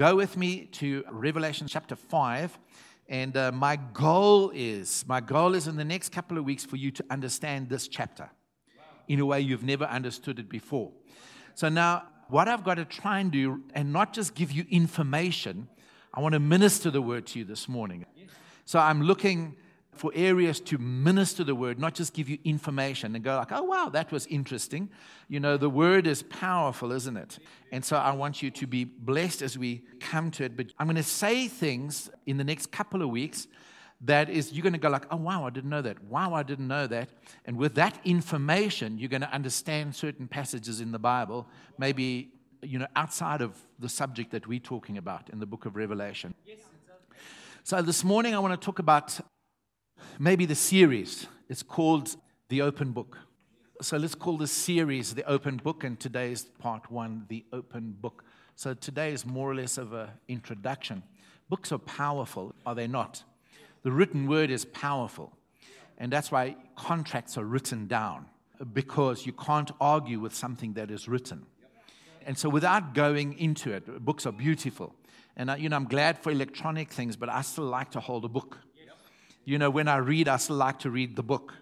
go with me to Revelation chapter 5. And uh, my goal is, my goal is in the next couple of weeks for you to understand this chapter in a way you've never understood it before. So now, what I've got to try and do, and not just give you information, I want to minister the word to you this morning. So I'm looking for areas to minister the word, not just give you information and go like, oh wow, that was interesting. You know, the word is powerful, isn't it? And so I want you to be blessed as we come to it. But I'm going to say things in the next couple of weeks that is you're going to go like, oh wow, I didn't know that. Wow, I didn't know that. And with that information, you're going to understand certain passages in the Bible, maybe you know, outside of the subject that we're talking about in the book of Revelation. So this morning I want to talk about maybe the series. It's called The Open Book. So let's call this series The Open Book, and today is part one, The Open Book. So today is more or less of an introduction. Books are powerful, are they not? The written word is powerful. And that's why contracts are written down, because you can't argue with something that is written. And so, without going into it, books are beautiful. And, uh, you know, I'm glad for electronic things, but I still like to hold a book. You know, when I read, I still like to read the book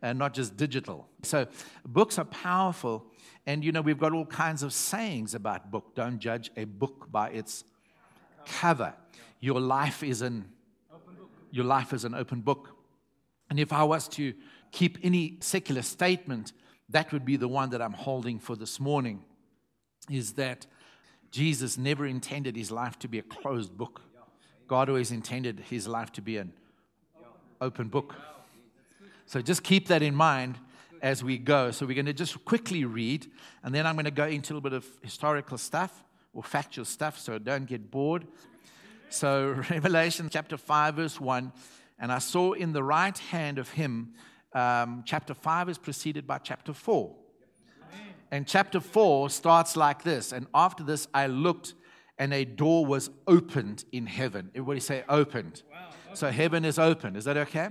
and not just digital. So books are powerful. And, you know, we've got all kinds of sayings about book. Don't judge a book by its cover. Your life is an your life is an open book. And if I was to keep any secular statement, that would be the one that I'm holding for this morning is that Jesus never intended his life to be a closed book. God always intended his life to be an open book. So just keep that in mind as we go. So we're going to just quickly read, and then I'm going to go into a little bit of historical stuff or factual stuff, so don't get bored. So, Revelation chapter 5, verse 1 And I saw in the right hand of him, um, chapter 5 is preceded by chapter 4. And chapter 4 starts like this And after this, I looked, and a door was opened in heaven. Everybody say, opened. Wow. So heaven is open. Is that okay?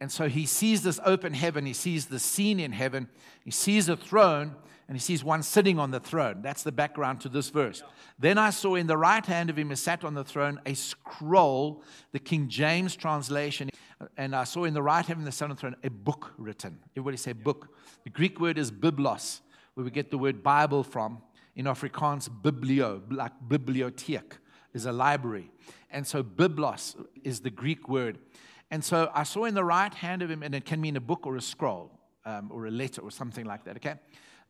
And so he sees this open heaven. He sees the scene in heaven. He sees a throne and he sees one sitting on the throne. That's the background to this verse. Then I saw in the right hand of him who sat on the throne a scroll, the King James translation. And I saw in the right hand of the son of the throne a book written. Everybody say book. The Greek word is biblos, where we get the word Bible from. In Afrikaans, biblio, like bibliotheek is a library. And so biblos is the Greek word. And so I saw in the right hand of him, and it can mean a book or a scroll um, or a letter or something like that, okay?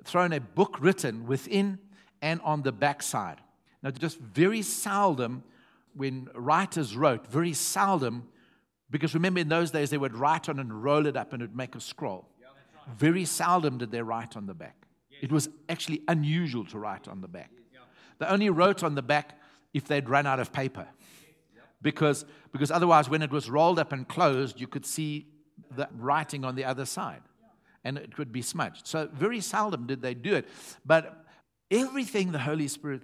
Throne a book written within and on the backside. Now, just very seldom when writers wrote, very seldom, because remember in those days they would write on and roll it up and it would make a scroll. Very seldom did they write on the back. It was actually unusual to write on the back. They only wrote on the back if they'd run out of paper. Because, because otherwise, when it was rolled up and closed, you could see the writing on the other side and it would be smudged. So, very seldom did they do it. But everything the Holy Spirit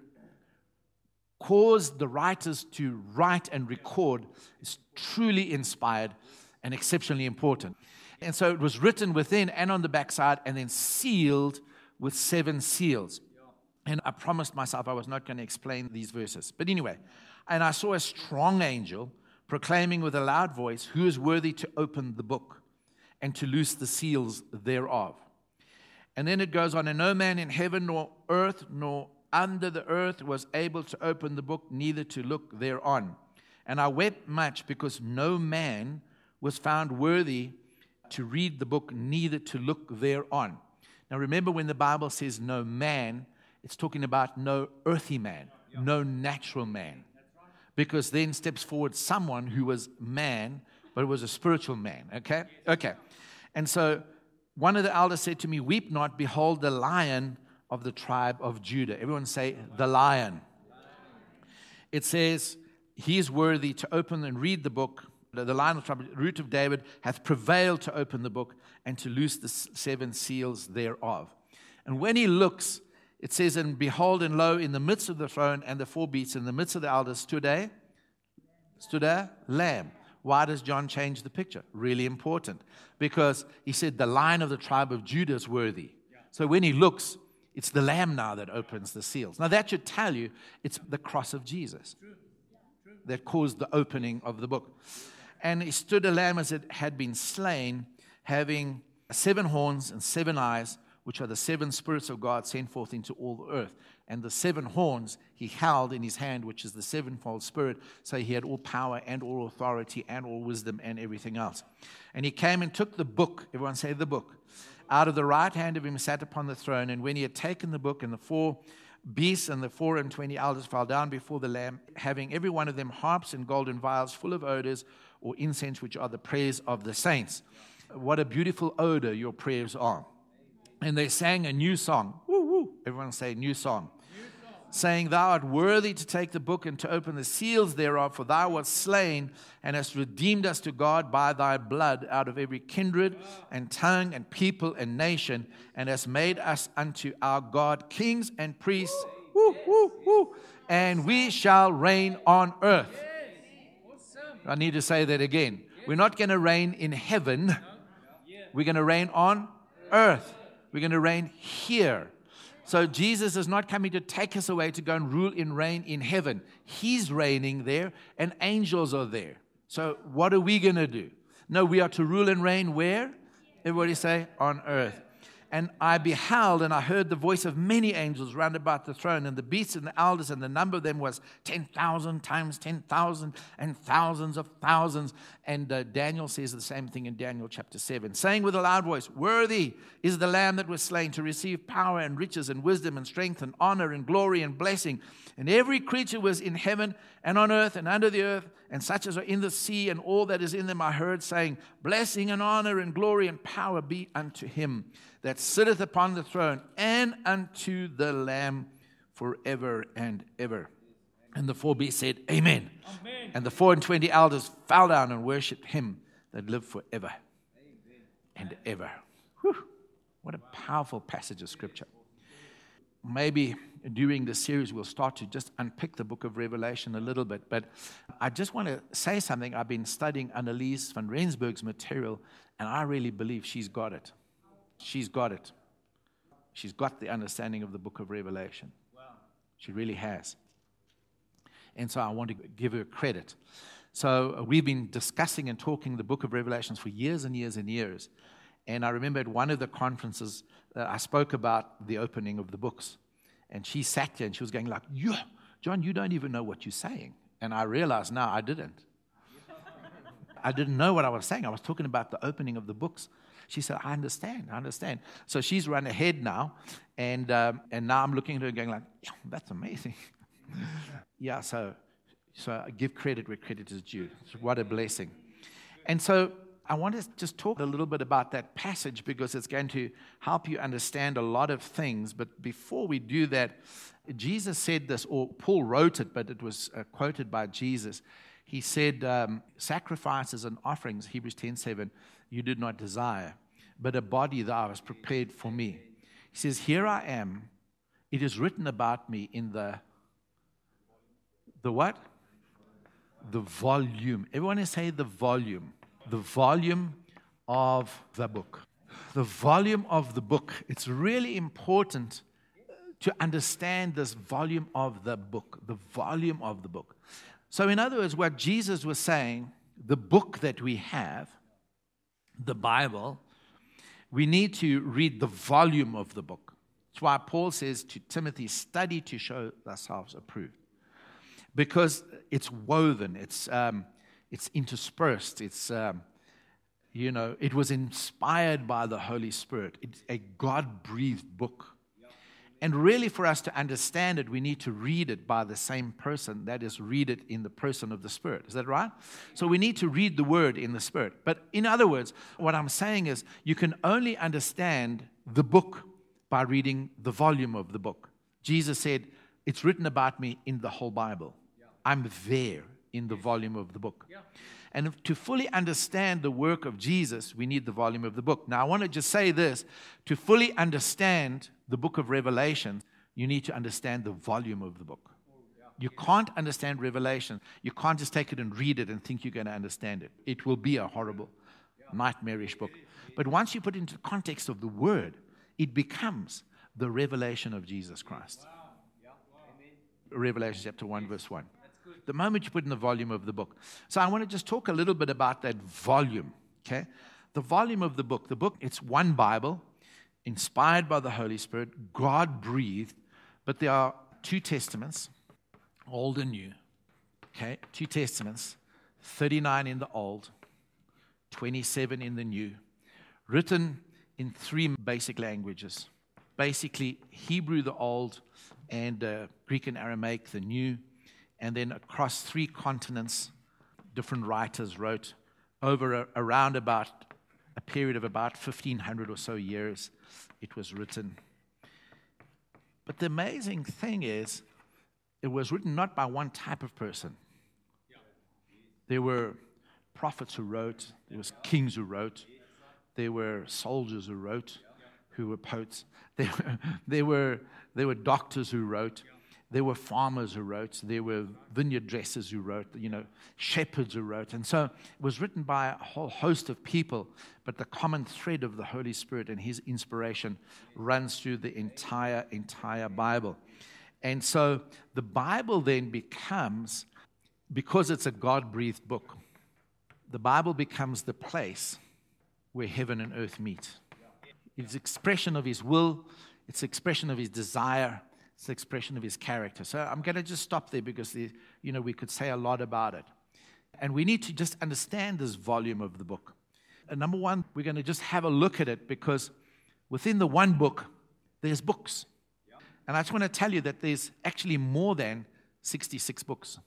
caused the writers to write and record is truly inspired and exceptionally important. And so it was written within and on the backside and then sealed with seven seals. And I promised myself I was not going to explain these verses. But anyway, and I saw a strong angel proclaiming with a loud voice, Who is worthy to open the book and to loose the seals thereof? And then it goes on, and no man in heaven nor earth nor under the earth was able to open the book, neither to look thereon. And I wept much because no man was found worthy to read the book, neither to look thereon. Now remember, when the Bible says no man, it's talking about no earthy man, no natural man. Because then steps forward someone who was man, but was a spiritual man. Okay? Okay. And so one of the elders said to me, Weep not, behold the lion of the tribe of Judah. Everyone say, the lion. It says, He is worthy to open and read the book. The lion of the tribe, root of David, hath prevailed to open the book and to loose the seven seals thereof. And when he looks, it says, And behold, and lo, in the midst of the throne and the four beasts, in the midst of the elders, stood a, stood a lamb. Why does John change the picture? Really important. Because he said, The lion of the tribe of Judah is worthy. So when he looks, It's the lamb now that opens the seals. Now, that should tell you it's the cross of Jesus that caused the opening of the book. And he stood a lamb as it had been slain, having seven horns and seven eyes, which are the seven spirits of God sent forth into all the earth. And the seven horns he held in his hand, which is the sevenfold spirit. So he had all power and all authority and all wisdom and everything else. And he came and took the book, everyone say the book, out of the right hand of him sat upon the throne. And when he had taken the book and the four beasts and the four and twenty elders fell down before the Lamb, having every one of them harps and golden vials full of odors or incense, which are the prayers of the saints. What a beautiful odor your prayers are. And they sang a new song. Woo, woo. Everyone say, new song. Saying, Thou art worthy to take the book and to open the seals thereof, for thou wast slain and hast redeemed us to God by thy blood out of every kindred ah. and tongue and people and nation, and hast made us unto our God kings and priests. Woo, woo, woo. And we shall reign on earth. I need to say that again. We're not going to reign in heaven, we're going to reign on earth. We're going to reign here. So Jesus is not coming to take us away to go and rule and reign in heaven. He's reigning there, and angels are there. So what are we going to do? No, we are to rule and reign where? Everybody say, on earth. And I beheld and I heard the voice of many angels round about the throne, and the beasts and the elders, and the number of them was 10,000 times 10,000 and thousands of thousands. And uh, Daniel says the same thing in Daniel chapter 7, saying with a loud voice, Worthy is the Lamb that was slain to receive power and riches and wisdom and strength and honor and glory and blessing. And every creature was in heaven and on earth and under the earth, and such as are in the sea and all that is in them, I heard saying, Blessing and honor and glory and power be unto him that sitteth upon the throne and unto the Lamb forever and ever. And the four beasts said, Amen. Amen. And the four and twenty elders fell down and worshipped him that lived forever Amen. and ever. Whew. What a powerful passage of scripture. Maybe during the series we'll start to just unpick the book of Revelation a little bit, but I just want to say something. I've been studying Anneliese van Rensburg's material, and I really believe she's got it. She's got it. She's got the understanding of the book of Revelation. Wow. She really has. And so I want to give her credit. So uh, we've been discussing and talking the book of Revelations for years and years and years. And I remember at one of the conferences, uh, I spoke about the opening of the books. And she sat there and she was going like, yeah, John, you don't even know what you're saying. And I realized now I didn't. I didn't know what I was saying. I was talking about the opening of the books. She said, I understand, I understand. So she's run ahead now, and, um, and now I'm looking at her going like, yeah, that's amazing. yeah, so, so give credit where credit is due. What a blessing. And so I want to just talk a little bit about that passage because it's going to help you understand a lot of things. But before we do that, Jesus said this, or Paul wrote it, but it was uh, quoted by Jesus. He said, um, Sacrifices and offerings, Hebrews 10 7, you did not desire, but a body thou hast prepared for me. He says, Here I am. It is written about me in the the what? The volume. Everyone say the volume. The volume of the book. The volume of the book. It's really important to understand this volume of the book. The volume of the book. So, in other words, what Jesus was saying, the book that we have, the Bible, we need to read the volume of the book. That's why Paul says to Timothy, study to show thyself approved. Because it's woven, it's, um, it's interspersed, it's, um, you know, it was inspired by the Holy Spirit. It's a God breathed book. And really, for us to understand it, we need to read it by the same person. That is, read it in the person of the Spirit. Is that right? So we need to read the word in the Spirit. But in other words, what I'm saying is you can only understand the book by reading the volume of the book. Jesus said, It's written about me in the whole Bible. I'm there in the volume of the book. And to fully understand the work of Jesus, we need the volume of the book. Now, I want to just say this to fully understand the book of Revelation, you need to understand the volume of the book. You can't understand Revelation. You can't just take it and read it and think you're going to understand it. It will be a horrible, nightmarish book. But once you put it into the context of the word, it becomes the revelation of Jesus Christ. Revelation chapter 1, verse 1. The moment you put in the volume of the book. So I want to just talk a little bit about that volume, okay? The volume of the book. The book, it's one Bible, inspired by the Holy Spirit, God breathed, but there are two testaments, old and new, okay? Two testaments, 39 in the old, 27 in the new, written in three basic languages basically Hebrew, the old, and uh, Greek and Aramaic, the new. And then across three continents, different writers wrote over a, around about a period of about 1500 or so years, it was written. But the amazing thing is, it was written not by one type of person. There were prophets who wrote, there was kings who wrote, there were soldiers who wrote, who were poets. There there were, there were doctors who wrote. There were farmers who wrote. There were vineyard dressers who wrote, you know, shepherds who wrote. And so it was written by a whole host of people, but the common thread of the Holy Spirit and his inspiration runs through the entire, entire Bible. And so the Bible then becomes, because it's a God breathed book, the Bible becomes the place where heaven and earth meet. It's expression of his will, it's expression of his desire, it's expression of his character. So I'm going to just stop there because the, you know we could say a lot about it. And we need to just understand this volume of the book. And number one, we're going to just have a look at it because within the one book, there's books. And I just want to tell you that there's actually more than 66 books.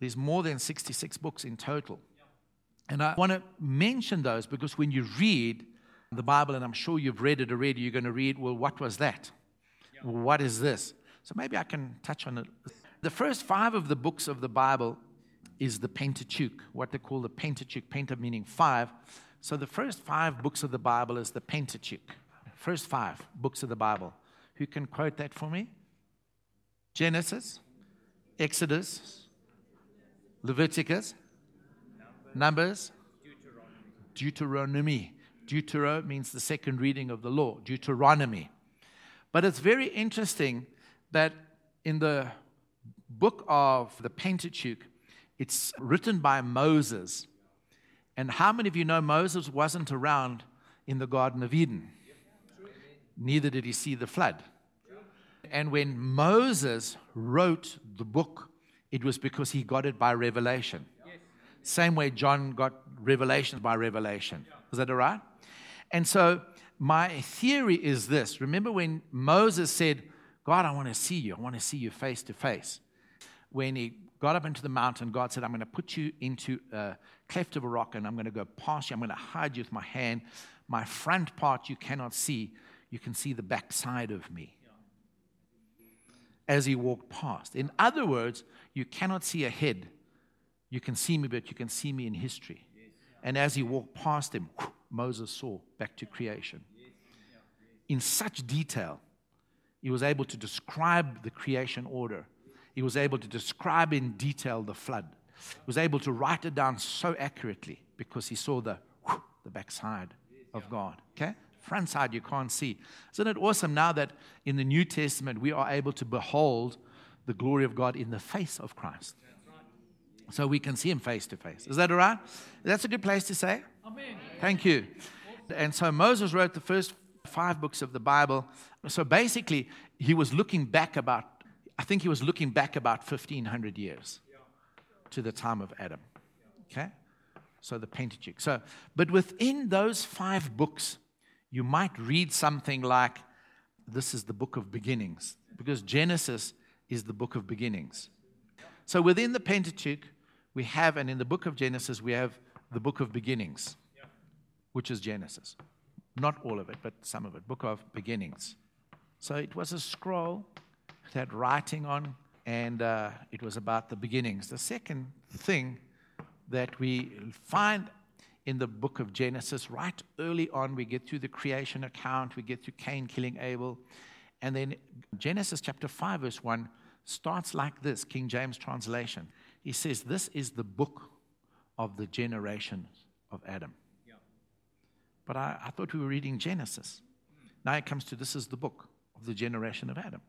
There's more than 66 books in total. And I want to mention those because when you read, the Bible, and I'm sure you've read it already, you're going to read, well, what was that? What is this? So maybe I can touch on it. The first five of the books of the Bible is the Pentateuch, what they call the Pentateuch, Penta meaning five. So the first five books of the Bible is the Pentateuch. First five books of the Bible. Who can quote that for me? Genesis, Exodus, Leviticus, Numbers, Deuteronomy. Deutero means the second reading of the law, Deuteronomy. But it's very interesting that in the book of the Pentateuch, it's written by Moses. And how many of you know Moses wasn't around in the Garden of Eden? Neither did he see the flood. And when Moses wrote the book, it was because he got it by revelation. Same way John got revelation by revelation. Is that all right? And so my theory is this remember when Moses said, God, I want to see you, I want to see you face to face. When he got up into the mountain, God said, I'm going to put you into a cleft of a rock and I'm going to go past you. I'm going to hide you with my hand. My front part you cannot see, you can see the backside of me as he walked past. In other words, you cannot see ahead. You can see me, but you can see me in history. And as he walked past him, Moses saw back to creation. In such detail, he was able to describe the creation order. He was able to describe in detail the flood. He was able to write it down so accurately because he saw the, the backside of God. Okay? Front side you can't see. Isn't it awesome now that in the New Testament we are able to behold the glory of God in the face of Christ? So we can see him face to face. Is that all right? That's a good place to say? Amen. Thank you. And so Moses wrote the first five books of the Bible. So basically, he was looking back about, I think he was looking back about 1,500 years to the time of Adam. Okay? So the Pentateuch. So, but within those five books, you might read something like, this is the book of beginnings, because Genesis is the book of beginnings. So within the Pentateuch, we have, and in the book of Genesis, we have the book of beginnings, which is Genesis. Not all of it, but some of it. Book of beginnings. So it was a scroll, it had writing on, and uh, it was about the beginnings. The second thing that we find in the book of Genesis, right early on, we get through the creation account, we get through Cain killing Abel, and then Genesis chapter 5, verse 1 starts like this King James translation. He says, This is the book of the generations of Adam. Yeah. But I, I, thought we were reading Genesis. Now it comes to this is the book of the generation of Adam.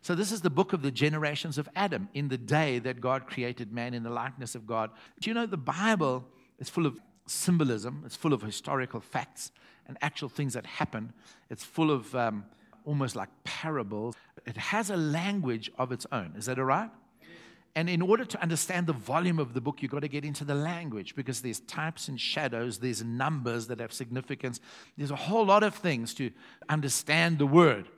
So, this is the book of the generations of Adam in the day that God created man in the likeness of God. Do you know the Bible is full of symbolism, it's full of historical facts and actual things that happen, it's full of um, almost like parables. It has a language of its own. Is that all right? And in order to understand the volume of the book, you've got to get into the language because there's types and shadows, there's numbers that have significance, there's a whole lot of things to understand the word.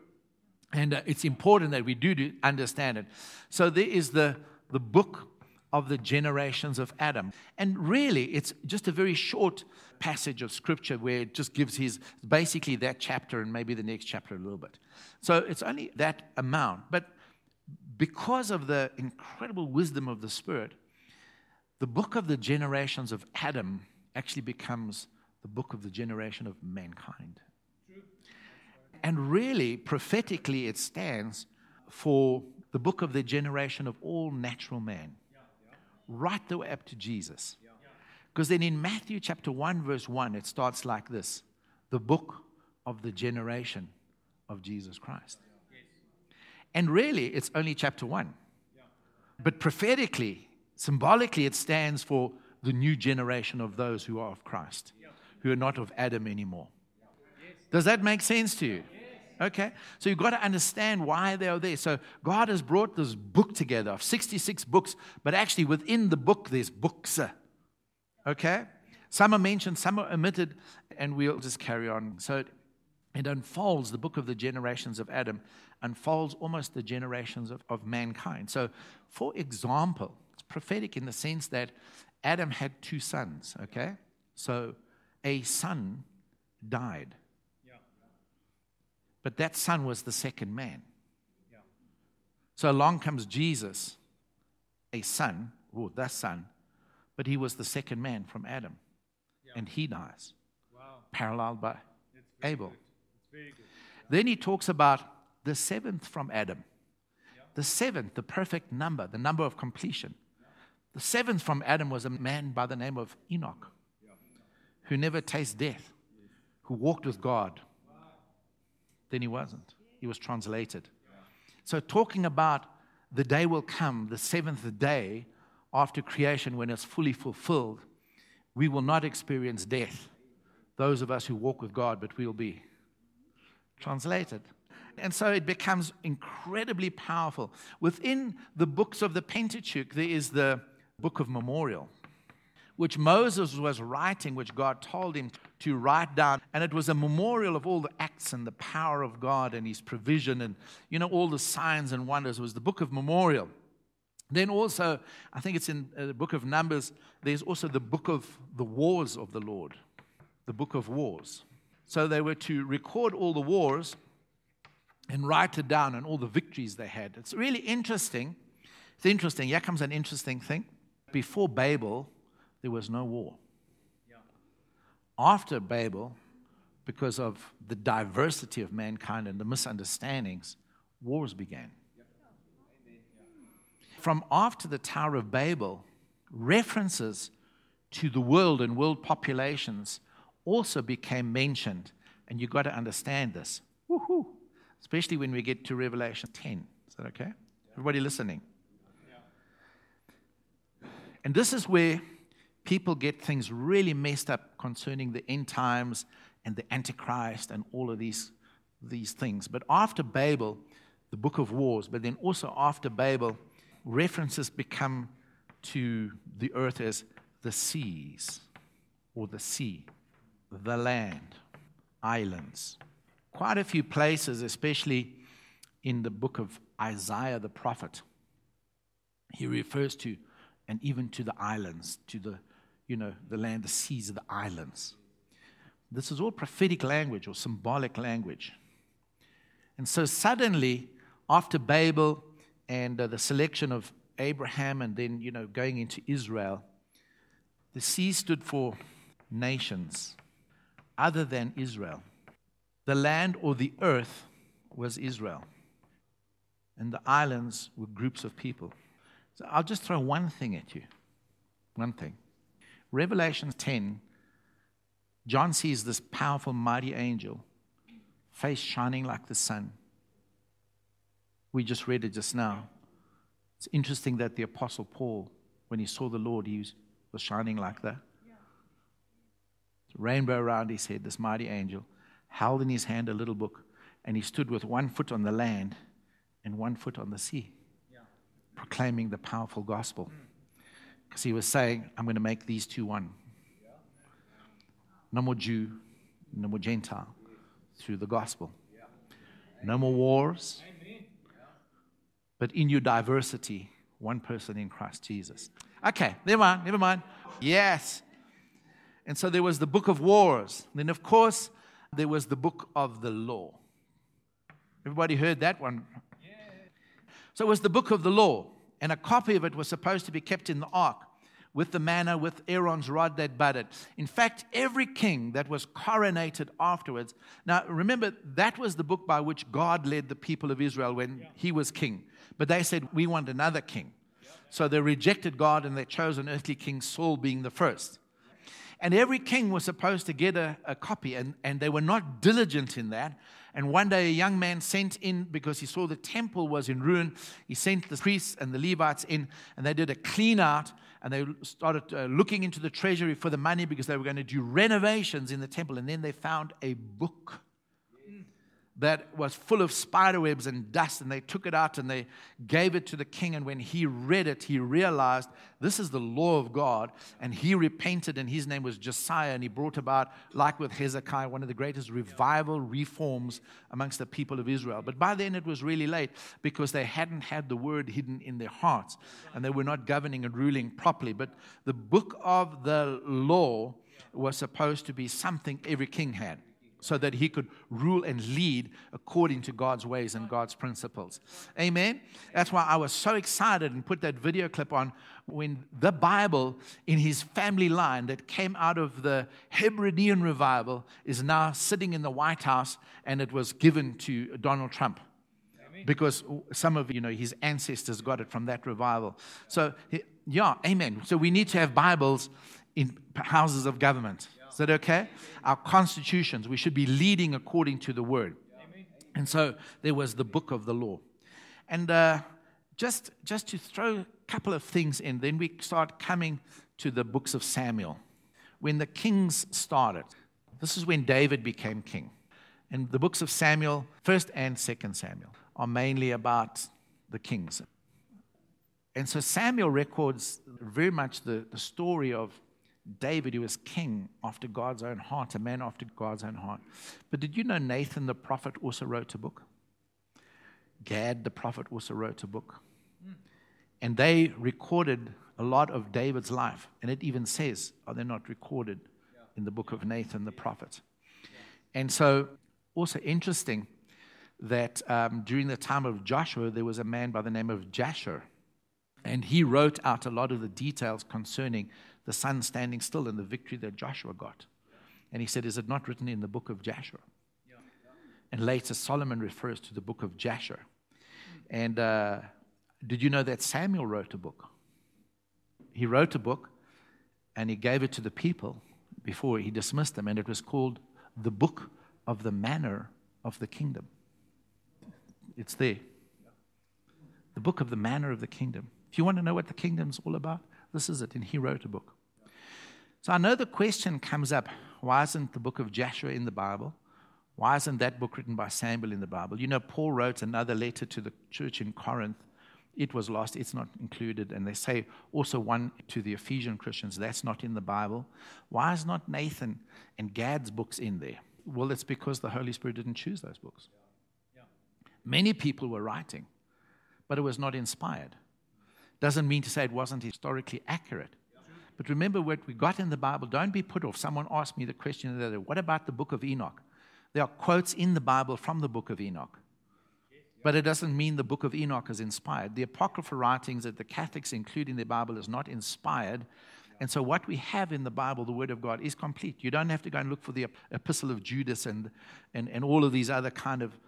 And uh, it's important that we do understand it. So there is the, the book of the generations of Adam. And really, it's just a very short passage of scripture where it just gives his basically that chapter and maybe the next chapter a little bit. So it's only that amount. But because of the incredible wisdom of the Spirit, the book of the generations of Adam actually becomes the book of the generation of mankind. And really, prophetically, it stands for the book of the generation of all natural man, right the way up to Jesus. Because then in Matthew chapter 1, verse 1, it starts like this the book of the generation of Jesus Christ. And really, it's only chapter 1. But prophetically, symbolically, it stands for the new generation of those who are of Christ, who are not of Adam anymore. Does that make sense to you? Okay? So you've got to understand why they are there. So God has brought this book together of 66 books, but actually within the book, there's books. Okay? Some are mentioned, some are omitted, and we'll just carry on. So it, unfolds the book of the generations of Adam, unfolds almost the generations of, of mankind. So, for example, it's prophetic in the sense that Adam had two sons, okay? So a son died. But that son was the second man. Yeah. So along comes Jesus, a son, or the son, but he was the second man from Adam. Yeah. And he dies, wow. paralleled by Abel. Then he talks about the seventh from Adam. The seventh, the perfect number, the number of completion. The seventh from Adam was a man by the name of Enoch, who never tasted death, who walked with God, then he wasn't. He was translated. So, talking about the day will come, the seventh day after creation, when it's fully fulfilled, we will not experience death, those of us who walk with God, but we'll be translated. And so it becomes incredibly powerful. Within the books of the Pentateuch, there is the book of memorial which Moses was writing, which God told him to write down. And it was a memorial of all the acts and the power of God and his provision and, you know, all the signs and wonders. It was the book of memorial. Then also, I think it's in uh, the book of Numbers, there's also the book of the wars of the Lord, the book of wars. So they were to record all the wars and write it down and all the victories they had. It's really interesting. It's interesting. Here comes an interesting thing. Before Babel, there was no war. Yeah. After Babel, because of the diversity of mankind and the misunderstandings, wars began. From after the Tower of Babel, references to the world and world populations also became mentioned. And you've got to understand this. Woohoo! Especially when we get to Revelation 10. Is that okay? Everybody listening? And this is where people get things really messed up concerning the end times and the Antichrist and all of these, these things. But after Babel, the book of wars, but then also after Babel, references become to the earth as the seas or the sea, the land, islands. Quite a few places, especially in the book of Isaiah the prophet, he refers to and even to the islands, to the you know, the land, the seas, the islands. This is all prophetic language or symbolic language. And so suddenly, after Babel and uh, the selection of Abraham and then, you know, going into Israel, the sea stood for nations other than Israel. The land or the earth was Israel, and the islands were groups of people. So I'll just throw one thing at you. One thing. Revelation 10, John sees this powerful, mighty angel face shining like the sun. We just read it just now. It's interesting that the Apostle Paul, when he saw the Lord, he was shining like that. Rainbow around his head, this mighty angel, held in his hand a little book, and he stood with one foot on the land and one foot on the sea, yeah. proclaiming the powerful gospel. Because he was saying, I'm going to make these two one. No more Jew, no more Gentile through the gospel. No more wars, but in your diversity, one person in Christ Jesus. Okay, never mind, never mind. Yes. And so there was the book of wars. Then, of course, there was the book of the law. Everybody heard that one? So it was the book of the law, and a copy of it was supposed to be kept in the ark with the manna, with Aaron's rod that budded. In fact, every king that was coronated afterwards. Now, remember, that was the book by which God led the people of Israel when yeah. he was king. But they said, We want another king. Yeah. So they rejected God and they chose an earthly king, Saul being the first. And every king was supposed to get a, a copy, and, and they were not diligent in that. And one day, a young man sent in because he saw the temple was in ruin. He sent the priests and the Levites in, and they did a clean out and they started uh, looking into the treasury for the money because they were going to do renovations in the temple. And then they found a book that was full of spiderwebs and dust, and they took it out and they gave it to the king. And when he read it, he realized this is the law of God. And he repented, and his name was Josiah, and he brought about, like with Hezekiah, one of the greatest revival reforms amongst the people of Israel. But by then it was really late because they hadn't had the word hidden in their hearts, and they were not governing and ruling properly. But the book of the law was supposed to be something every king had so that he could rule and lead according to God's ways and God's principles. Amen. That's why I was so excited and put that video clip on when the Bible in his family line that came out of the Hebridean revival is now sitting in the White House and it was given to Donald Trump because some of you know his ancestors got it from that revival. So yeah, amen. So we need to have Bibles in houses of government. Is that okay? Our constitutions, we should be leading according to the word. And so there was the book of the law. And uh, just, just to throw a couple of things in, then we start coming to the books of Samuel. When the kings started, this is when David became king. And the books of Samuel, 1st and 2nd Samuel, are mainly about the kings. And so Samuel records very much the, the story of David, who was king after God's own heart, a man after God's own heart. But did you know Nathan the prophet also wrote a book? Gad the prophet also wrote a book. And they recorded a lot of David's life. And it even says, are they not recorded in the book of Nathan the prophet? And so, also interesting that um, during the time of Joshua, there was a man by the name of Jasher. And he wrote out a lot of the details concerning the sun standing still and the victory that Joshua got. And he said, Is it not written in the book of Jasher? And later, Solomon refers to the book of Jasher. And uh, did you know that Samuel wrote a book? He wrote a book and he gave it to the people before he dismissed them, and it was called The Book of the Manner of the Kingdom. It's there. The book of the manner of the kingdom. If you want to know what the kingdom's all about, this is it. And he wrote a book. So I know the question comes up why isn't the book of Joshua in the Bible? Why isn't that book written by Samuel in the Bible? You know, Paul wrote another letter to the church in Corinth. It was lost, it's not included. And they say also one to the Ephesian Christians, that's not in the Bible. Why is not Nathan and Gad's books in there? Well, it's because the Holy Spirit didn't choose those books. Many people were writing, but it was not inspired. Doesn't mean to say it wasn't historically accurate. But remember what we got in the Bible. Don't be put off. Someone asked me the question the other day what about the book of Enoch? There are quotes in the Bible from the book of Enoch. But it doesn't mean the book of Enoch is inspired. The apocryphal writings that the Catholics include in their Bible is not inspired. And so, what we have in the Bible, the Word of God, is complete. You don't have to go and look for the Epistle of Judas and, and, and all of these other kind of,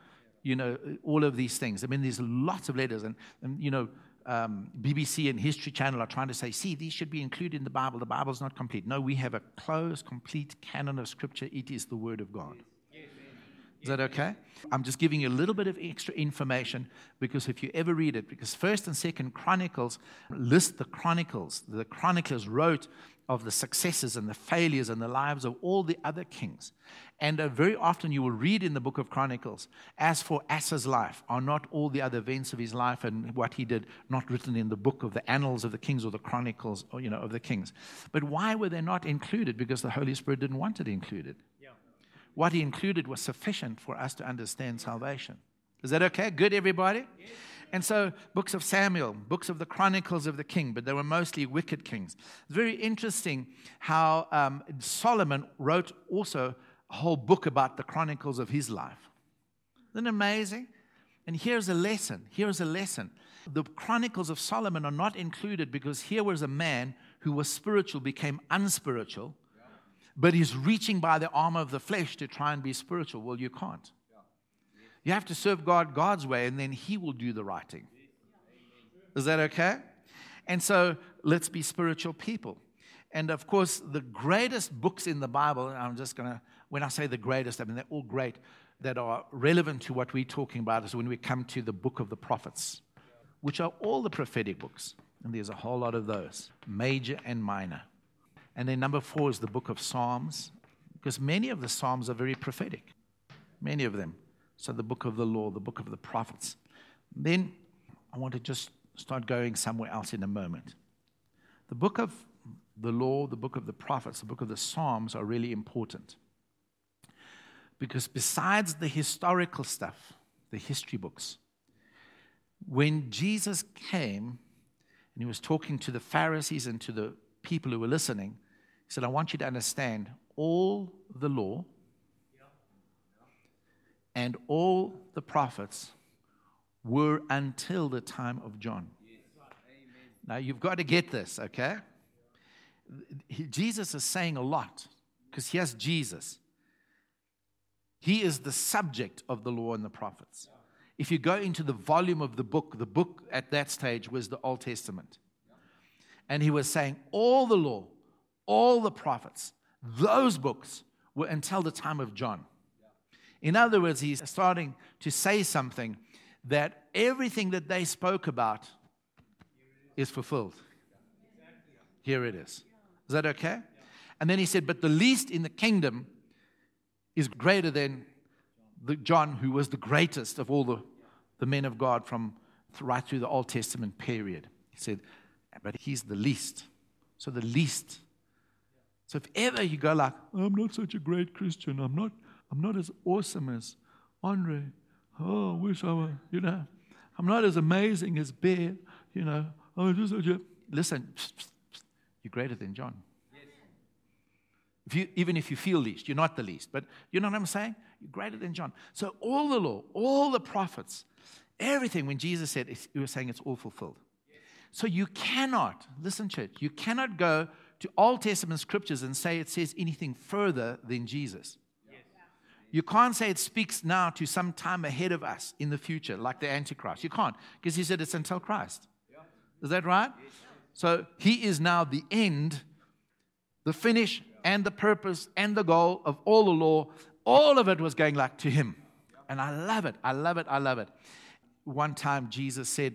you know, all of these things. I mean, there's lots of letters. And, and you know, um, BBC and History Channel are trying to say, see, these should be included in the Bible. The Bible's not complete. No, we have a closed, complete canon of Scripture. It is the Word of God. Is that okay? I'm just giving you a little bit of extra information because if you ever read it, because First and Second Chronicles list the chronicles. The chroniclers wrote of the successes and the failures and the lives of all the other kings. And uh, very often you will read in the book of Chronicles, as for Asa's life, are not all the other events of his life and what he did not written in the book of the annals of the kings or the chronicles or, you know, of the kings. But why were they not included? Because the Holy Spirit didn't want it included. Yeah. What he included was sufficient for us to understand salvation. Is that okay? Good, everybody? Yes. And so, books of Samuel, books of the Chronicles of the King, but they were mostly wicked kings. It's very interesting how um, Solomon wrote also a whole book about the chronicles of his life. Isn't it amazing? And here's a lesson. Here's a lesson. The chronicles of Solomon are not included because here was a man who was spiritual, became unspiritual, but he's reaching by the arm of the flesh to try and be spiritual. Well, you can't. You have to serve God God's way, and then He will do the writing. Is that okay? And so let's be spiritual people. And of course, the greatest books in the Bible, I'm just going to, when I say the greatest, I mean they're all great, that are relevant to what we're talking about is when we come to the book of the prophets, which are all the prophetic books. And there's a whole lot of those, major and minor. And then number four is the book of Psalms, because many of the Psalms are very prophetic. Many of them. So, the book of the law, the book of the prophets. Then I want to just start going somewhere else in a moment. The book of the law, the book of the prophets, the book of the Psalms are really important. Because besides the historical stuff, the history books, when Jesus came and he was talking to the Pharisees and to the people who were listening, he said, I want you to understand all the law and all the prophets were until the time of John. Now you've got to get this, okay? Jesus is saying a lot because he has Jesus. He is the subject of the law and the prophets. If you go into the volume of the book, the book at that stage was the Old Testament. And he was saying all the law, all the prophets, those books were until the time of John. In other words, he's starting to say something that everything that they spoke about is fulfilled. Here it is. Is that okay? And then he said, But the least in the kingdom is greater than the John, who was the greatest of all the, the men of God from right through the Old Testament period. He said, But he's the least. So the least. So if ever you go like, I'm not such a great Christian, I'm not I'm not as awesome as Andre. Oh, I wish I were, you know. I'm not as amazing as Bear, you know. Oh, I'm just a. Listen, you're greater than John. If you, even if you feel least, you're not the least. But you know what I'm saying? You're greater than John. So all the law, all the prophets, everything, when Jesus said, he was saying it's all fulfilled. So you cannot, listen, church, you cannot go to Old Testament scriptures and say it says anything further than Jesus. You can't say it speaks now to some time ahead of us in the future, like the Antichrist. You can't, because he said it's until Christ. Is that right? So he is now the end, the finish, and the purpose, and the goal of all the law. All of it was going like to him. And I love it. I love it. I love it. One time, Jesus said,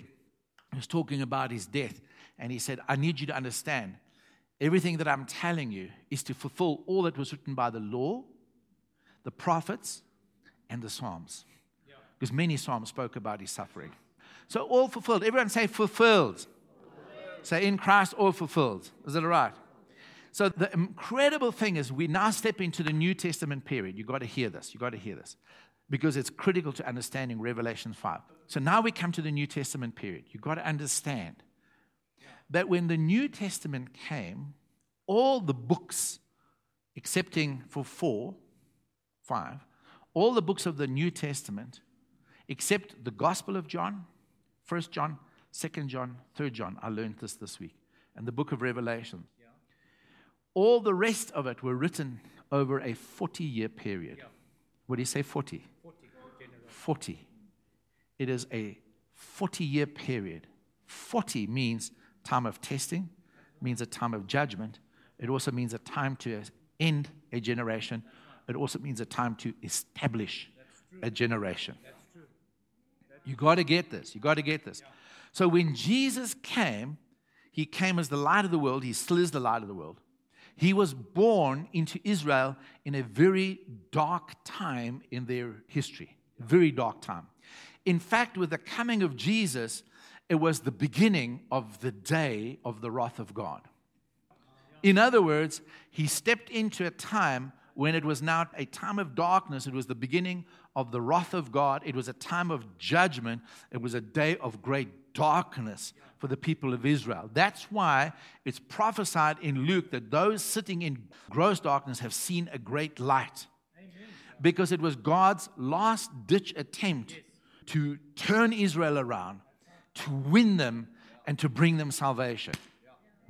he was talking about his death, and he said, I need you to understand everything that I'm telling you is to fulfill all that was written by the law the prophets, and the Psalms. Because many Psalms spoke about his suffering. So all fulfilled. Everyone say fulfilled. fulfilled. Say in Christ, all fulfilled. Is that all right? So the incredible thing is we now step into the New Testament period. You've got to hear this. You've got to hear this. Because it's critical to understanding Revelation 5. So now we come to the New Testament period. You've got to understand that when the New Testament came, all the books, excepting for four, 5, all the books of the New Testament, except the Gospel of John, 1 John, 2 John, 3 John. I learned this this week. And the book of Revelation. Yeah. All the rest of it were written over a 40 year period. Yeah. What do you say, 40? 40. 40. It is a 40 year period. 40 means time of testing, means a time of judgment. It also means a time to end a generation it also means a time to establish a generation. You got to get this. You got to get this. So when Jesus came, he came as the light of the world. He still is the light of the world. He was born into Israel in a very dark time in their history. Very dark time. In fact, with the coming of Jesus, it was the beginning of the day of the wrath of God. In other words, he stepped into a time when it was now a time of darkness. It was the beginning of the wrath of God. It was a time of judgment. It was a day of great darkness for the people of Israel. That's why it's prophesied in Luke that those sitting in gross darkness have seen a great light. Because it was God's last ditch attempt to turn Israel around, to win them, and to bring them salvation.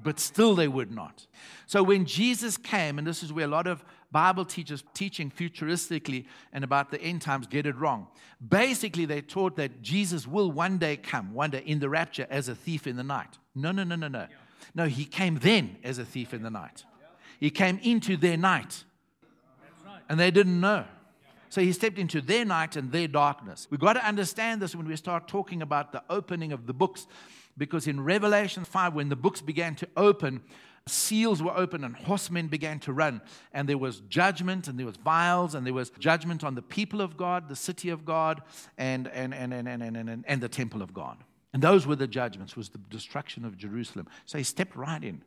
But still, they would not. So, when Jesus came, and this is where a lot of Bible teachers teaching futuristically and about the end times get it wrong. Basically, they taught that Jesus will one day come, one day in the rapture as a thief in the night. No, no, no, no, no. No, he came then as a thief in the night. He came into their night. And they didn't know. So he stepped into their night and their darkness. We've got to understand this when we start talking about the opening of the books, because in Revelation 5, when the books began to open, seals were opened and horsemen began to run. And there was judgment and there was vials and there was judgment on the people of God, the city of God, and, and, and, and, and, and, and, and the temple of God. And those were the judgments, was the destruction of Jerusalem. So he stepped right in.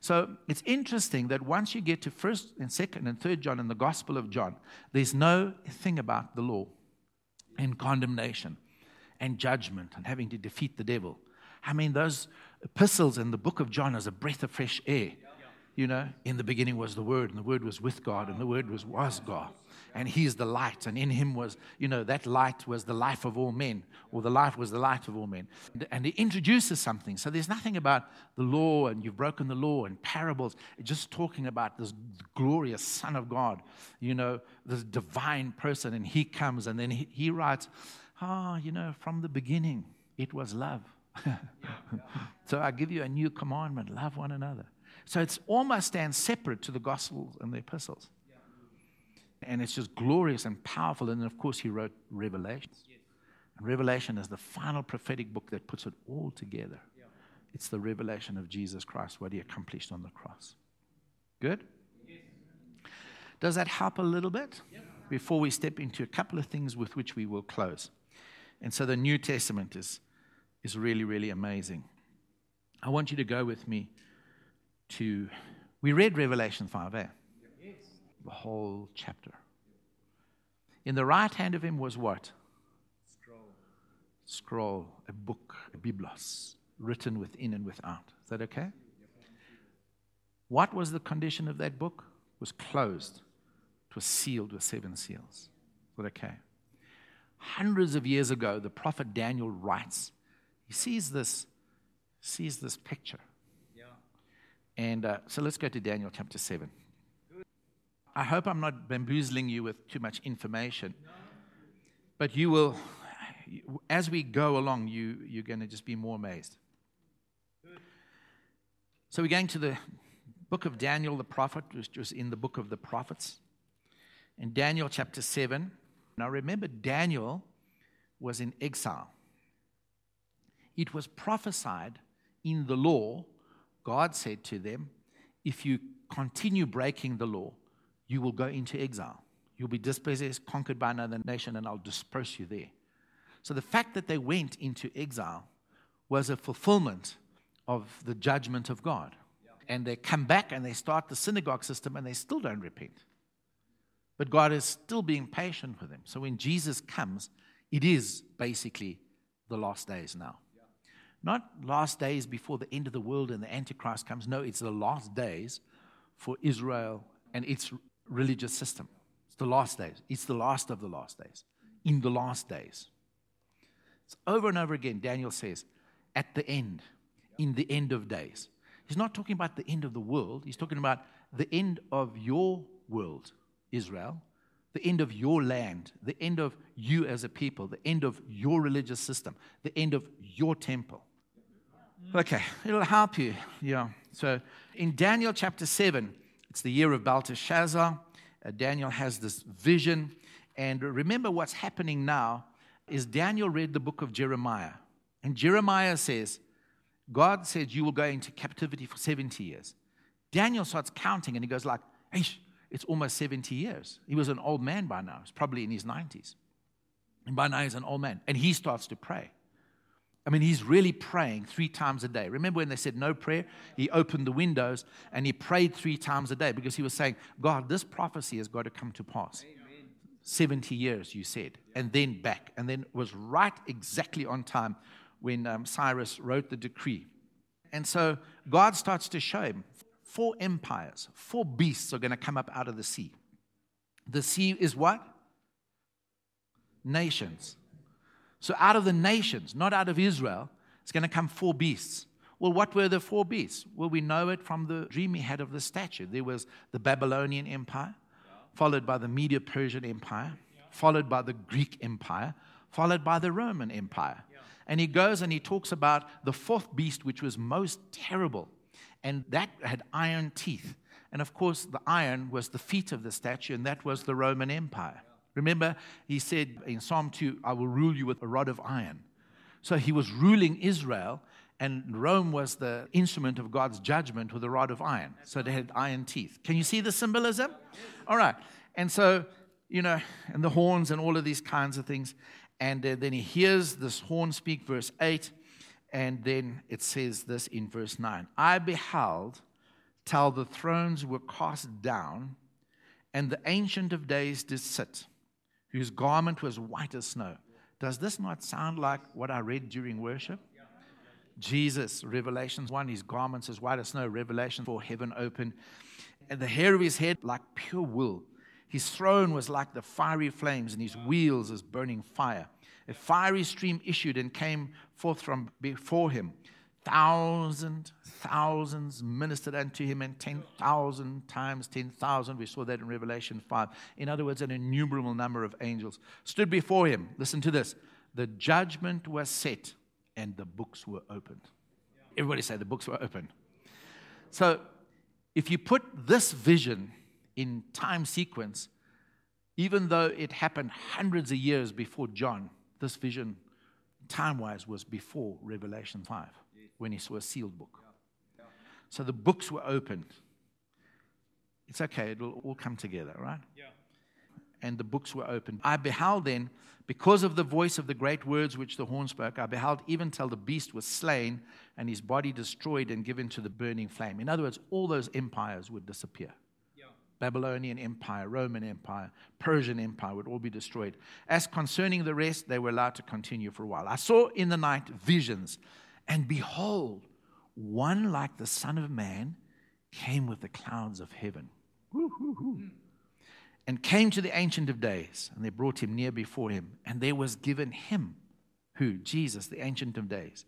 So it's interesting that once you get to first and second and third John in the Gospel of John, there's no thing about the law and condemnation and judgment and having to defeat the devil. I mean, those epistles in the book of John as a breath of fresh air. You know, in the beginning was the Word, and the Word was with God, and the Word was, was God. And He is the light, and in Him was, you know, that light was the life of all men, or the life was the light of all men. And He introduces something. So there's nothing about the law, and you've broken the law, and parables. Just talking about this glorious Son of God, you know, this divine person, and He comes, and then He, he writes, Ah, oh, you know, from the beginning, it was love. so I give you a new commandment love one another. So it's almost stands separate to the Gospels and the epistles. And it's just glorious and powerful. And of course, he wrote Revelations. And Revelation is the final prophetic book that puts it all together. It's the revelation of Jesus Christ, what he accomplished on the cross. Good? Does that help a little bit? Before we step into a couple of things with which we will close. And so the New Testament is is really, really amazing. I want you to go with me to, we read Revelation 5, eh? Yes. The whole chapter. In the right hand of him was what? Scroll. Scroll, a book, a biblos, written within and without. Is that okay? What was the condition of that book? It was closed. It was sealed with seven seals. Is that okay? Hundreds of years ago, the prophet Daniel writes he sees this, sees this picture. Yeah. And uh, so let's go to Daniel chapter 7. I hope I'm not bamboozling you with too much information. But you will, as we go along, you, you're going to just be more amazed. So we're going to the book of Daniel the prophet, which was in the book of the prophets. In Daniel chapter 7. Now remember, Daniel was in exile it was prophesied in the law, God said to them, if you continue breaking the law, you will go into exile. You'll be dispossessed, conquered by another nation, and I'll disperse you there. So the fact that they went into exile was a fulfillment of the judgment of God. And they come back and they start the synagogue system and they still don't repent. But God is still being patient with them. So when Jesus comes, it is basically the last days now. Not last days before the end of the world and the Antichrist comes. No, it's the last days for Israel and its religious system. It's the last days. It's the last of the last days. In the last days. It's over and over again, Daniel says, at the end, in the end of days. He's not talking about the end of the world, he's talking about the end of your world, Israel, the end of your land, the end of you as a people, the end of your religious system, the end of your temple. Okay, it'll help you. Yeah. So in Daniel chapter 7, it's the year of Belteshazzar. Uh, Daniel has this vision, And remember what's happening now is Daniel read the book of Jeremiah. And Jeremiah says, God said you will go into captivity for 70 years. Daniel starts counting and he goes like, it's almost 70 years. He was an old man by now. He's probably in his 90s. And by now he's an old man. And he starts to pray. I mean, he's really praying three times a day. Remember when they said no prayer? He opened the windows and he prayed three times a day because he was saying, God, this prophecy has got to come to pass. Amen. 70 years, you said, and then back. And then was right exactly on time when um, Cyrus wrote the decree. And so God starts to show him four empires, four beasts are going to come up out of the sea. The sea is what? Nations. So out of the nations, not out of Israel, it's going to come four beasts. Well, what were the four beasts? Well, we know it from the dream he had of the statue. There was the Babylonian Empire, followed by the Medo Persian Empire, followed by the Greek Empire, followed by the Roman Empire. And he goes and he talks about the fourth beast, which was most terrible. And that had iron teeth. And of course, the iron was the feet of the statue, and that was the Roman Empire. Remember, he said in Psalm 2, I will rule you with a rod of iron. So he was ruling Israel, and Rome was the instrument of God's judgment with a rod of iron. So they had iron teeth. Can you see the symbolism? All right. And so, you know, and the horns and all of these kinds of things. And uh, then he hears this horn speak, verse 8. And then it says this in verse 9 I beheld till the thrones were cast down, and the Ancient of Days did sit, whose garment was white as snow. Does this not sound like what I read during worship? Jesus, Revelations 1, his garments as white as snow, Revelation 4, heaven open, and the hair of his head like pure wool his throne was like the fiery flames, and his wheels as burning fire. A fiery stream issued and came forth from before him. Thousand, thousands ministered unto him, and 10,000 times 10,000. We saw that in Revelation 5. In other words, an innumerable number of angels stood before him. Listen to this the judgment was set, and the books were opened. Everybody say the books were opened. So, if you put this vision in time sequence, even though it happened hundreds of years before John, this vision, time wise, was before Revelation 5 when he saw a sealed book. So the books were opened. It's okay, it'll all come together, right? Yeah. And the books were opened. I beheld then, because of the voice of the great words which the horn spoke, I beheld even till the beast was slain and his body destroyed and given to the burning flame. In other words, all those empires would disappear. Babylonian Empire, Roman Empire, Persian Empire would all be destroyed. As concerning the rest, they were allowed to continue for a while. I saw in the night visions, and behold, one like the Son of Man came with the clouds of heaven. And came to the Ancient of Days, and they brought him near before him, and there was given him, who? Jesus, the Ancient of Days,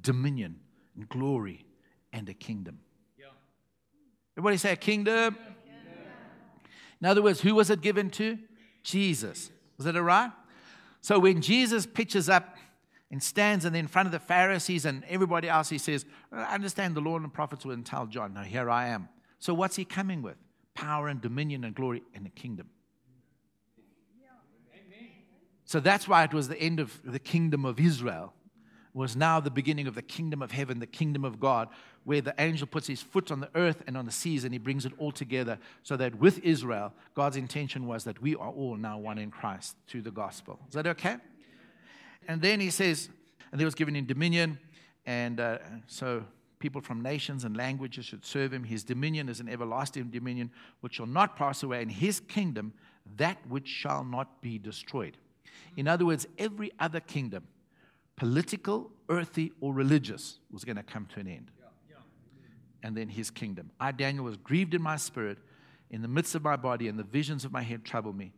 dominion and glory and a kingdom. Yeah. Everybody say a kingdom. Yeah. In other words, who was it given to? Jesus. Was that all right? So when Jesus pitches up and stands and then in front of the Pharisees and everybody else, he says, I understand the law and the prophets will tell John. Now here I am. So what's he coming with? Power and dominion and glory and the kingdom. So that's why it was the end of the kingdom of Israel was now the beginning of the kingdom of heaven, the kingdom of God, where the angel puts his foot on the earth and on the seas and he brings it all together so that with Israel, God's intention was that we are all now one in Christ through the gospel. Is that okay? And then he says, and there was given in dominion, and uh, so people from nations and languages should serve him. His dominion is an everlasting dominion which shall not pass away, and his kingdom that which shall not be destroyed. In other words, every other kingdom political, earthy, or religious, was going to come to an end. And then his kingdom. I, Daniel, was grieved in my spirit in the midst of my body, and the visions of my head troubled me.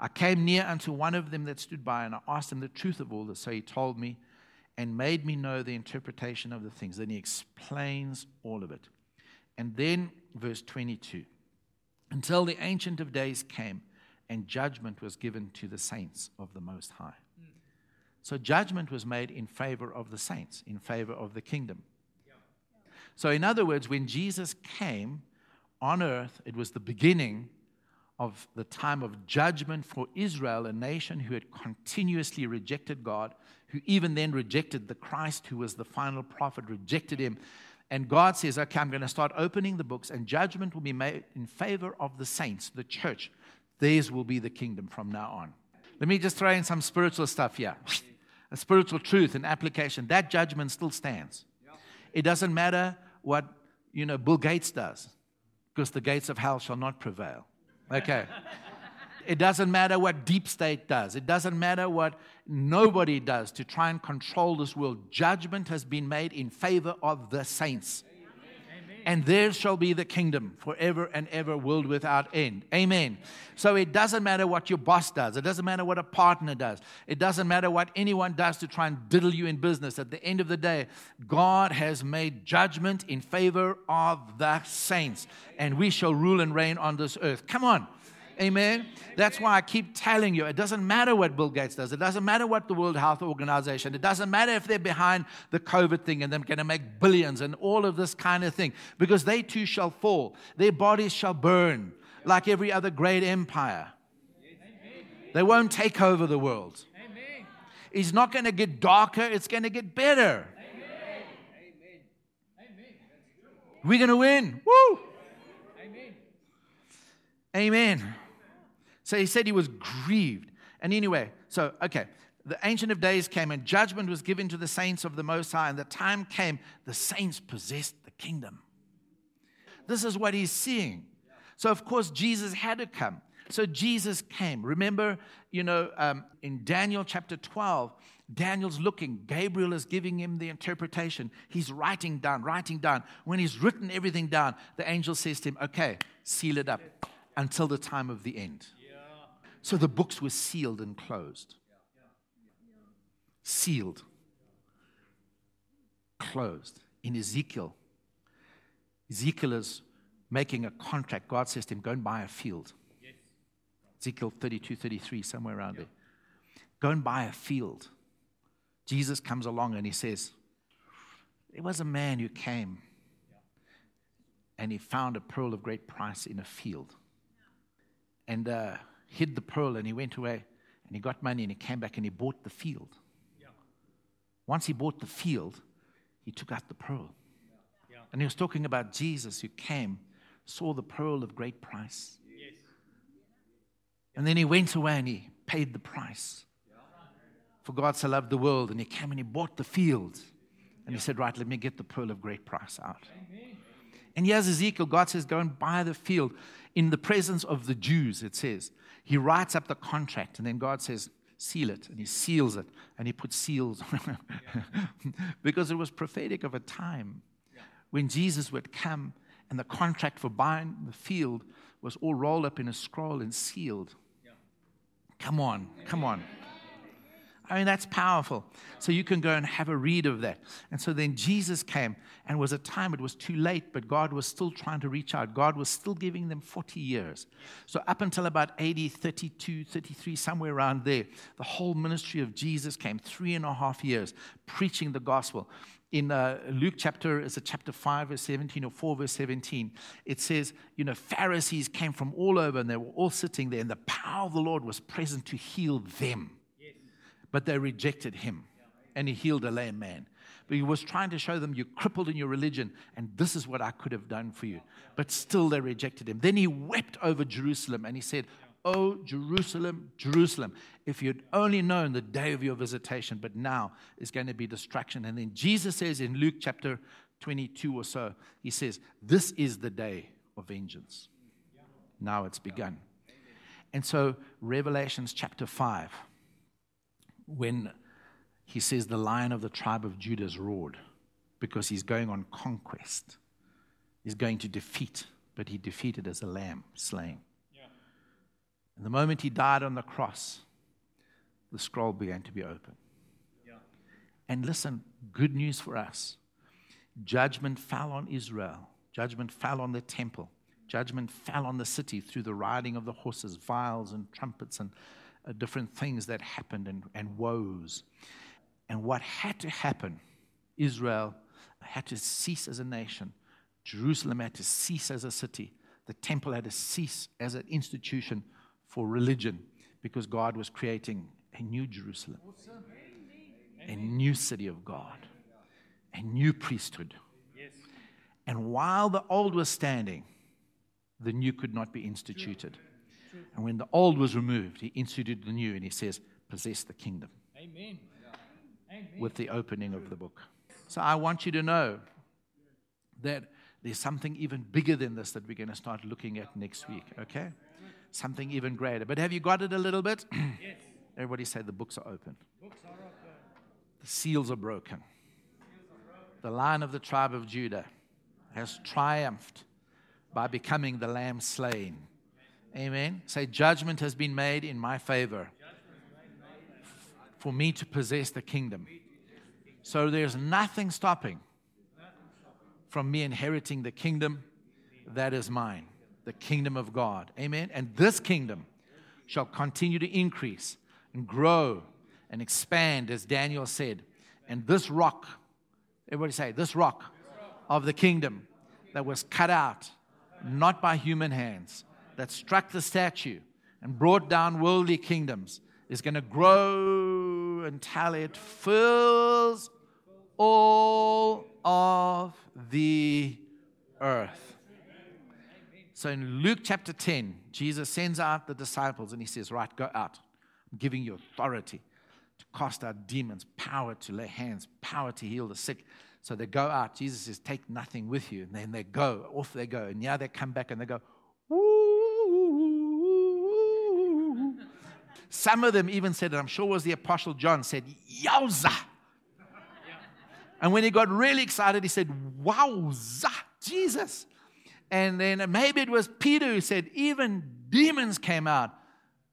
I came near unto one of them that stood by, and I asked him the truth of all this. So he told me and made me know the interpretation of the things. Then he explains all of it. And then, verse 22 until the Ancient of Days came, and judgment was given to the saints of the Most High. So judgment was made in favor of the saints, in favor of the kingdom. So, in other words, when Jesus came on earth, it was the beginning of the time of judgment for Israel, a nation who had continuously rejected God, who even then rejected the Christ, who was the final prophet, rejected him. And God says, Okay, I'm going to start opening the books, and judgment will be made in favor of the saints, the church. Theirs will be the kingdom from now on. Let me just throw in some spiritual stuff here a spiritual truth and application. That judgment still stands. It doesn't matter what you know Bill Gates does, because the gates of hell shall not prevail. Okay. It doesn't matter what deep state does. It doesn't matter what nobody does to try and control this world. Judgment has been made in favor of the saints. And there shall be the kingdom forever and ever, world without end. Amen. So it doesn't matter what your boss does. It doesn't matter what a partner does. It doesn't matter what anyone does to try and diddle you in business. At the end of the day, God has made judgment in favor of the saints. And we shall rule and reign on this earth. Come on. Amen. That's why I keep telling you it doesn't matter what Bill Gates does. It doesn't matter what the World Health Organization. It doesn't matter if they're behind the COVID thing and they're going to make billions and all of this kind of thing because they too shall fall. Their bodies shall burn like every other great empire. They won't take over the world. It's not going to get darker, it's going to get better. We're going to win. Woo! Amen. Amen. So he said he was grieved. And anyway, so, okay, the Ancient of Days came and judgment was given to the saints of the Most High, and the time came, the saints possessed the kingdom. This is what he's seeing. So, of course, Jesus had to come. So, Jesus came. Remember, you know, um, in Daniel chapter 12, Daniel's looking. Gabriel is giving him the interpretation. He's writing down, writing down. When he's written everything down, the angel says to him, Okay, seal it up until the time of the end. So the books were sealed and closed. Sealed. Closed. In Ezekiel, Ezekiel is making a contract. God says to him, Go and buy a field. Ezekiel 32, 33, somewhere around there. Go and buy a field. Jesus comes along and he says, There was a man who came and he found a pearl of great price in a field. And uh, hid the pearl and he went away and he got money and he came back and he bought the field. Yeah. Once he bought the field, he took out the pearl. Yeah. And he was talking about Jesus who came, saw the pearl of great price. Yes. And then he went away and he paid the price. For God so loved the world, and he came and he bought the field. And he said, Right, let me get the pearl of great price out. Amen. And here's Ezekiel. God says, Go and buy the field in the presence of the Jews, it says. He writes up the contract, and then God says, seal it, and he seals it, and he puts seals because it was prophetic of a time when Jesus would come, and the contract for buying the field was all rolled up in a scroll and sealed. Come on, come on. I mean, that's powerful. So you can go and have a read of that. And so then Jesus came, and was a time it was too late, but God was still trying to reach out. God was still giving them 40 years. So up until about 80, 32, 33, somewhere around there, the whole ministry of Jesus came three and a half years preaching the gospel. In uh, Luke chapter, is it chapter 5, verse 17 or 4, verse 17? It says, you know, Pharisees came from all over and they were all sitting there, and the power of the Lord was present to heal them but they rejected him. And he healed a lame man. But he was trying to show them, You're crippled in your religion, and this is what I could have done for you. But still they rejected him. Then he wept over Jerusalem and he said, Oh, Jerusalem, Jerusalem, if you'd only known the day of your visitation, but now is going to be destruction. And then Jesus says in Luke chapter 22 or so, he says, This is the day of vengeance. Now it's begun. And so, Revelations chapter 5 when he says the lion of the tribe of Judah has roared because he's going on conquest. He's going to defeat, but he defeated as a lamb slain. Yeah. And the moment he died on the cross, the scroll began to be open. Yeah. And listen, good news for us. Judgment fell on Israel. Judgment fell on the temple. Judgment fell on the city through the riding of the horses, vials and trumpets and uh, different things that happened and, and woes. And what had to happen, Israel had to cease as a nation, Jerusalem had to cease as a city. the temple had to cease as an institution for religion because God was creating a new Jerusalem, a new city of God, a new priesthood. And while the old was standing, the new could not be instituted. And when the old was removed, he instituted the new, and he says, possess the kingdom. Amen. With the opening of the book. So I want you to know that there's something even bigger than this that we're going to start looking at next week, okay? Something even greater. But have you got it a little bit? Yes. Everybody say the books are open. Books are open. The seals are broken. The lion of the tribe of Judah has triumphed by becoming the lamb slain. Amen. Say, judgment has been made in my favor for me to possess the kingdom. So there's nothing stopping from me inheriting the kingdom that is mine, the kingdom of God. Amen. And this kingdom shall continue to increase and grow and expand, as Daniel said. And this rock, everybody say, this rock of the kingdom that was cut out, not by human hands, that struck the statue and brought down worldly kingdoms, is going to grow until it fills all of the earth. So in Luke chapter 10, Jesus sends out the disciples and he says, Right, go out. I'm giving you authority to cast out demons, power to lay hands, power to heal the sick. So they go out. Jesus says, Take nothing with you. And then they go, off they go. And now they come back and they go, Some of them even said, and I'm sure it was the Apostle John, said, Yowza. And when he got really excited, he said, Wowza, Jesus. And then maybe it was Peter who said, Even demons came out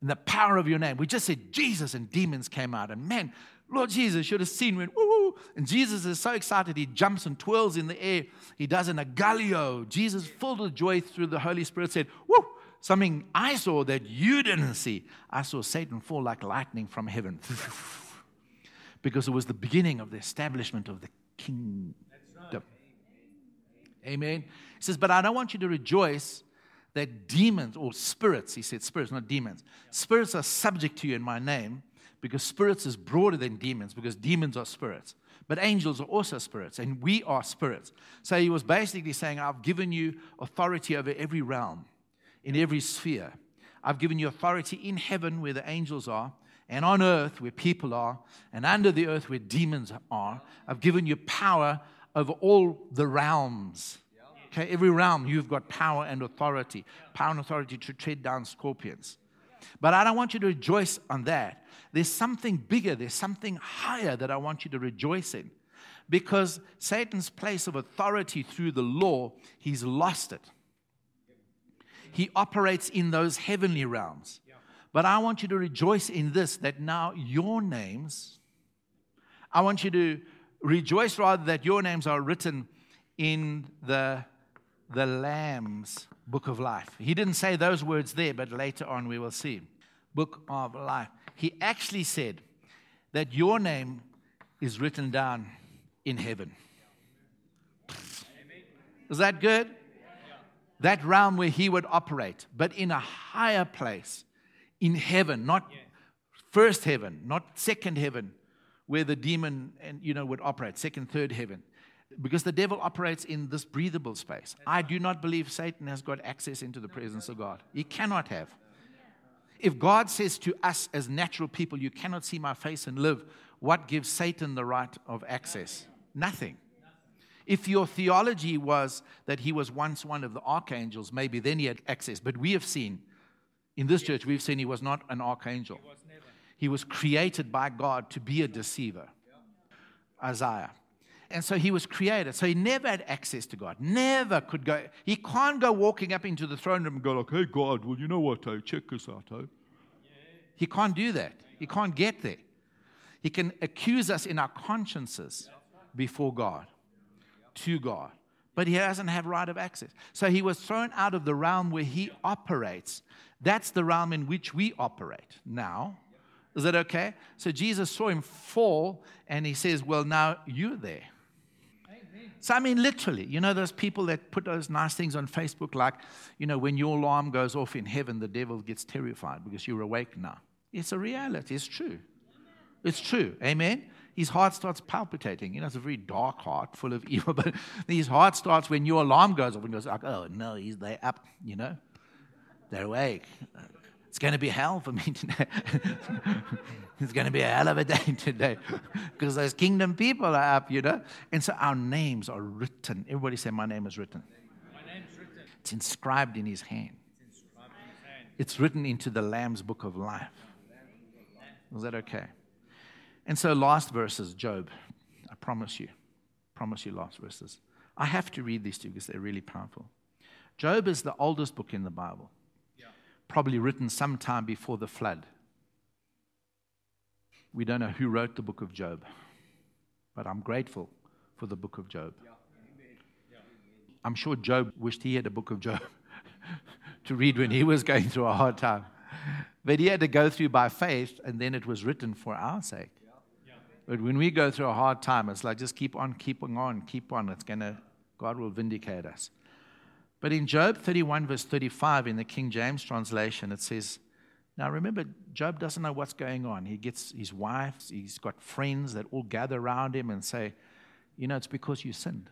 in the power of your name. We just said Jesus, and demons came out. And man, Lord Jesus should have seen when, woo, woo. And Jesus is so excited, he jumps and twirls in the air. He does an agalliao. Jesus, filled with joy through the Holy Spirit, said, Woo, something I saw that you didn't see. I saw Satan fall like lightning from heaven. because it was the beginning of the establishment of the kingdom. Amen. He says, But I don't want you to rejoice that demons or spirits, he said spirits, not demons, spirits are subject to you in my name because spirits is broader than demons because demons are spirits. But angels are also spirits, and we are spirits. So he was basically saying, I've given you authority over every realm, in every sphere. I've given you authority in heaven where the angels are, and on earth where people are, and under the earth where demons are. I've given you power over all the realms. Okay, every realm you've got power and authority, power and authority to tread down scorpions. But I don't want you to rejoice on that. There's something bigger, there's something higher that I want you to rejoice in. Because Satan's place of authority through the law, he's lost it. He operates in those heavenly realms. But I want you to rejoice in this that now your names, I want you to rejoice rather that your names are written in the, the Lamb's book of life. He didn't say those words there, but later on we will see. Book of life. He actually said that your name is written down in heaven. Is that good? That realm where he would operate, but in a higher place in heaven, not first heaven, not second heaven, where the demon and you know would operate, second, third heaven. Because the devil operates in this breathable space. I do not believe Satan has got access into the presence of God. He cannot have. If God says to us as natural people, You cannot see my face and live, what gives Satan the right of access? Nothing. If your theology was that he was once one of the archangels, maybe then he had access. But we have seen in this church, we've seen he was not an archangel. He was, he was created by God to be a deceiver. Isaiah. And so he was created. So he never had access to God. Never could go. He can't go walking up into the throne room and go like, hey, God, well, you know what, oh, check this out, oh. He can't do that. He can't get there. He can accuse us in our consciences before God, to God. But he doesn't have right of access. So he was thrown out of the realm where he operates that's the realm in which we operate now. Is that okay? So Jesus saw him fall and he says, Well, now you're there. So, I mean, literally, you know, those people that put those nice things on Facebook, like, you know, when your alarm goes off in heaven, the devil gets terrified because you're awake now. It's a reality. It's true. It's true. Amen. His heart starts palpitating. You know, it's a very dark heart full of evil, but his heart starts when your alarm goes off and goes like, oh, no, he's they up, you know. They're awake. It's going to be hell for me today. it's going to be a hell of a day today because those kingdom people are up, you know. And so our names are written. Everybody say, My name is written. My name's written. It's inscribed in his hand, It's inscribed in his hand. it's written into the Lamb's book of life. Is that okay? And so, last verses, Job. I promise you. Promise you, last verses. I have to read these to you because they're really powerful. Job is the oldest book in the Bible, Yeah. probably written sometime before the flood. We don't know who wrote the book of Job, but I'm grateful for the book of Job. I'm sure Job wished he had a book of Job to read when he was going through a hard time. But he had to go through by faith, and then it was written for our sake. But when we go through a hard time, it's like just keep on, keeping on, keep on. It's gonna, God will vindicate us. But in Job 31, verse 35, in the King James translation, it says, Now remember, Job doesn't know what's going on. He gets his wife, he's got friends that all gather around him and say, You know, it's because you sinned.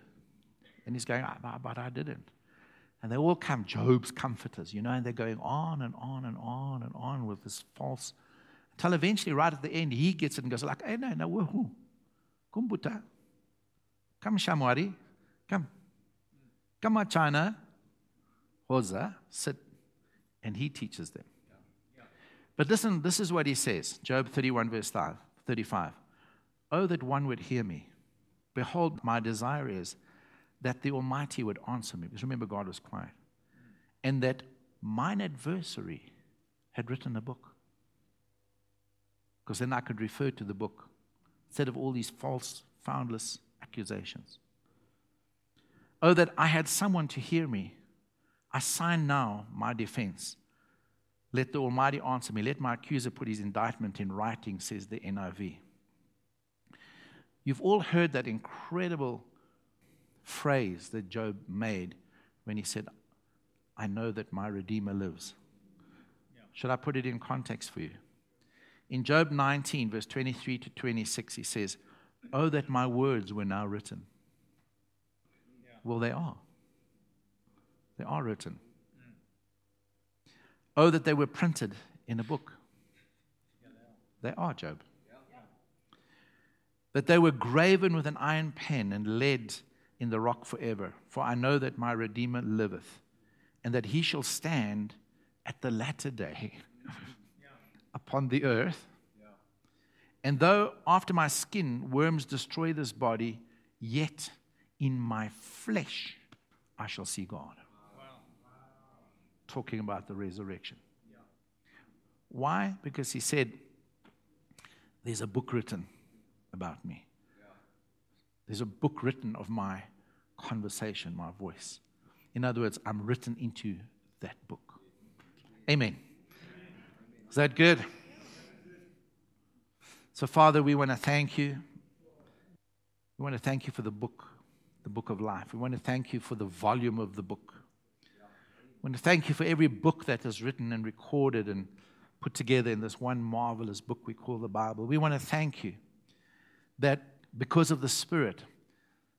And he's going, "Ah, But I didn't. And they all come, Job's comforters, you know, and they're going on and on and on and on with this false. Until eventually, right at the end, he gets it and goes, like, hey, no, no, woohoo. Come, Buddha. Come, Shamwari. Come. Come, China. Hoza, sit. And he teaches them. But listen, this is what he says Job 31, verse 5, 35. Oh, that one would hear me. Behold, my desire is that the Almighty would answer me. Because remember, God was quiet. And that mine adversary had written a book. Because then I could refer to the book instead of all these false, foundless accusations. Oh, that I had someone to hear me. I sign now my defense. Let the Almighty answer me. Let my accuser put his indictment in writing, says the NIV. You've all heard that incredible phrase that Job made when he said, I know that my Redeemer lives. Should I put it in context for you? In Job 19, verse 23 to 26, he says, Oh, that my words were now written. Well, they are. They are written. Oh, that they were printed in a book. They are, Job. That they were graven with an iron pen and lead in the rock forever. For I know that my Redeemer liveth, and that he shall stand at the latter day upon the earth. And though after my skin worms destroy this body, yet in my flesh I shall see God. Talking about the resurrection. Why? Because he said, There's a book written about me. There's a book written of my conversation, my voice. In other words, I'm written into that book. Amen. Is that good? So, Father, we want to thank you. We want to thank you for the book, the book of life. We want to thank you for the volume of the book. We want to thank you for every book that is written and recorded and put together in this one marvelous book we call the Bible. We want to thank you that because of the Spirit,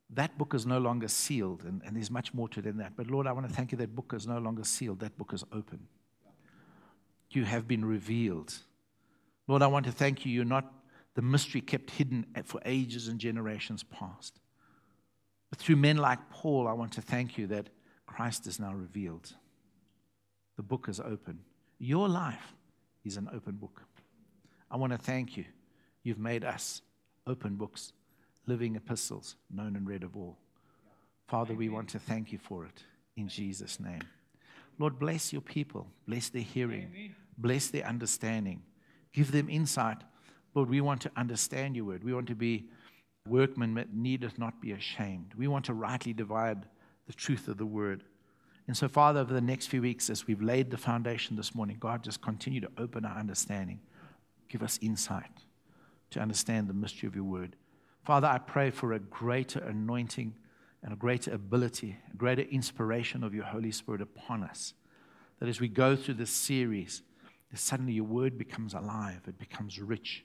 that book is no longer sealed, and, and there's much more to it than that. But Lord, I want to thank you that book is no longer sealed, that book is open. You have been revealed. Lord, I want to thank you. You're not the mystery kept hidden for ages and generations past. But through men like Paul, I want to thank you that Christ is now revealed. The book is open. Your life is an open book. I want to thank you. You've made us open books, living epistles, known and read of all. Father, we want to thank you for it in Jesus' name. Lord, bless your people, bless their hearing, bless their understanding, give them insight. Lord, we want to understand your word. We want to be workmen that needeth not be ashamed. We want to rightly divide the truth of the word. And so, Father, over the next few weeks, as we've laid the foundation this morning, God, just continue to open our understanding. Give us insight to understand the mystery of your word. Father, I pray for a greater anointing and a greater ability, a greater inspiration of your Holy Spirit upon us. That as we go through this series, suddenly your word becomes alive, it becomes rich,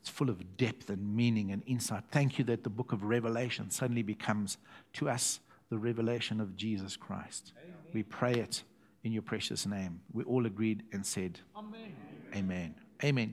it's full of depth and meaning and insight. Thank you that the book of Revelation suddenly becomes to us the revelation of Jesus Christ. We pray it in your precious name. We all agreed and said, Amen. Amen. Amen.